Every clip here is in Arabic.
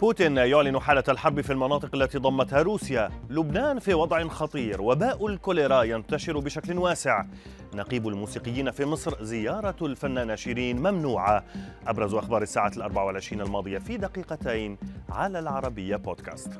بوتين يعلن حالة الحرب في المناطق التي ضمتها روسيا. لبنان في وضع خطير وباء الكوليرا ينتشر بشكل واسع. نقيب الموسيقيين في مصر زيارة الفنانة شيرين ممنوعة. أبرز أخبار الساعة الأربع والعشرين الماضية في دقيقتين على العربية بودكاست.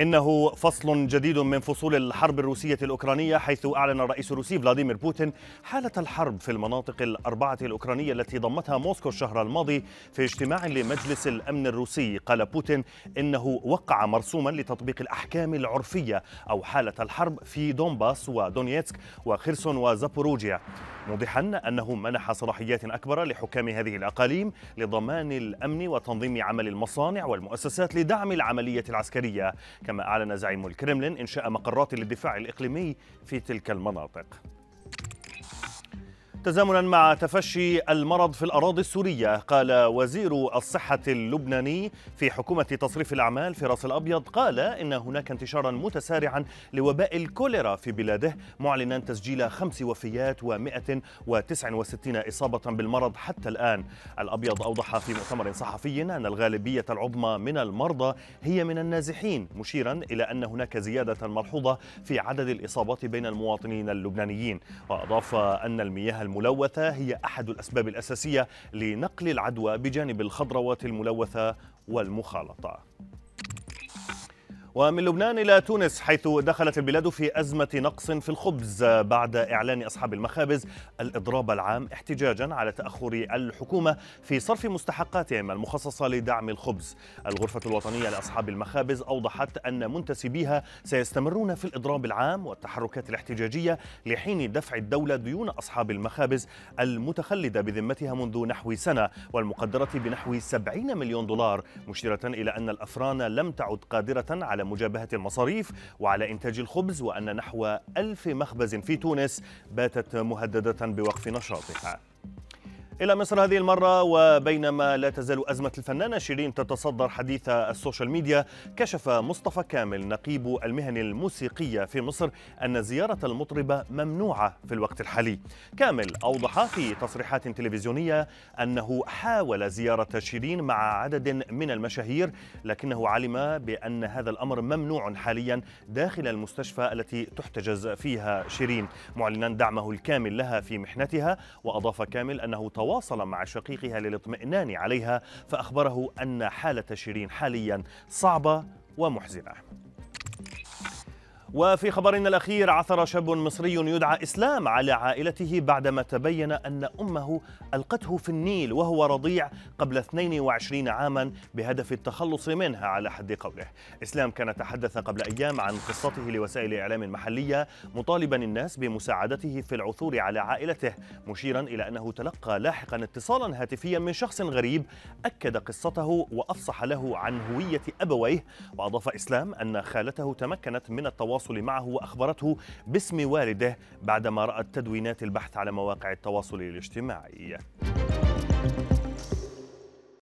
إنه فصل جديد من فصول الحرب الروسية الأوكرانية حيث أعلن الرئيس الروسي فلاديمير بوتين حالة الحرب في المناطق الأربعة الأوكرانية التي ضمتها موسكو الشهر الماضي في اجتماع لمجلس الأمن الروسي. قال بوتين إنه وقع مرسوما لتطبيق الأحكام العرفية أو حالة الحرب في دونباس ودونيتسك وخرسون وزابوروجيا موضحا أنه منح صلاحيات أكبر لحكام هذه الأقاليم لضمان الأمن وتنظيم عمل المصانع والمؤسسات لدعم العملية العسكرية. كما أعلن زعيم الكرملين إنشاء مقرات للدفاع الإقليمي في تلك المناطق. تزامنا مع تفشي المرض في الأراضي السورية قال وزير الصحة اللبناني في حكومة تصريف الأعمال في رأس الأبيض قال إن هناك انتشارا متسارعا لوباء الكوليرا في بلاده معلنا تسجيل خمس وفيات و169 إصابة بالمرض حتى الآن. الأبيض أوضح في مؤتمر صحفي أن الغالبية العظمى من المرضى هي من النازحين مشيرا إلى أن هناك زيادة ملحوظة في عدد الإصابات بين المواطنين اللبنانيين. وأضاف أن المياه الملوثة هي أحد الأسباب الأساسية لنقل العدوى بجانب الخضروات الملوثة والمخالطة. ومن لبنان إلى تونس حيث دخلت البلاد في أزمة نقص في الخبز بعد إعلان أصحاب المخابز الإضراب العام احتجاجا على تأخر الحكومة في صرف مستحقاتهم المخصصة لدعم الخبز. الغرفة الوطنية لأصحاب المخابز أوضحت أن منتسبيها سيستمرون في الإضراب العام والتحركات الاحتجاجية لحين دفع الدولة ديون أصحاب المخابز المتخلدة بذمتها منذ نحو سنة والمقدرة بنحو 70 مليون دولار مشيرة إلى أن الأفران لم تعد قادرة على مجابهة المصاريف وعلى إنتاج الخبز وأن نحو ألف مخبز في تونس باتت مهددة بوقف نشاطها. إلى مصر هذه المرة وبينما لا تزال أزمة الفنانة شيرين تتصدر حديث ال social media كشف مصطفى كامل نقيب المهن الموسيقية في مصر أن زيارة المطربة ممنوعة في الوقت الحالي. كامل أوضح في تصريحات تلفزيونية أنه حاول زيارة شيرين مع عدد من المشاهير لكنه علم بأن هذا الأمر ممنوع حاليا داخل المستشفى التي تحتجز فيها شيرين. معلنا دعمه الكامل لها في محنتها وأضاف كامل أنه تواصل مع شقيقها للاطمئنان عليها فأخبره أن حالة شيرين حاليا صعبة ومحزنة. وفي خبرنا الأخير عثر شاب مصري يدعى إسلام على عائلته بعدما تبين أن أمه ألقته في النيل وهو رضيع قبل 22 عاما بهدف التخلص منها على حد قوله. إسلام كان تحدث قبل أيام عن قصته لوسائل الإعلام المحلية مطالبا الناس بمساعدته في العثور على عائلته مشيرا إلى أنه تلقى لاحقا اتصالا هاتفيا من شخص غريب أكد قصته وأفصح له عن هوية أبويه وأضاف إسلام أن خالته تمكنت من التواصل التواصل معه وأخبرته باسم والده بعدما رأت تدوينات البحث على مواقع التواصل الاجتماعي.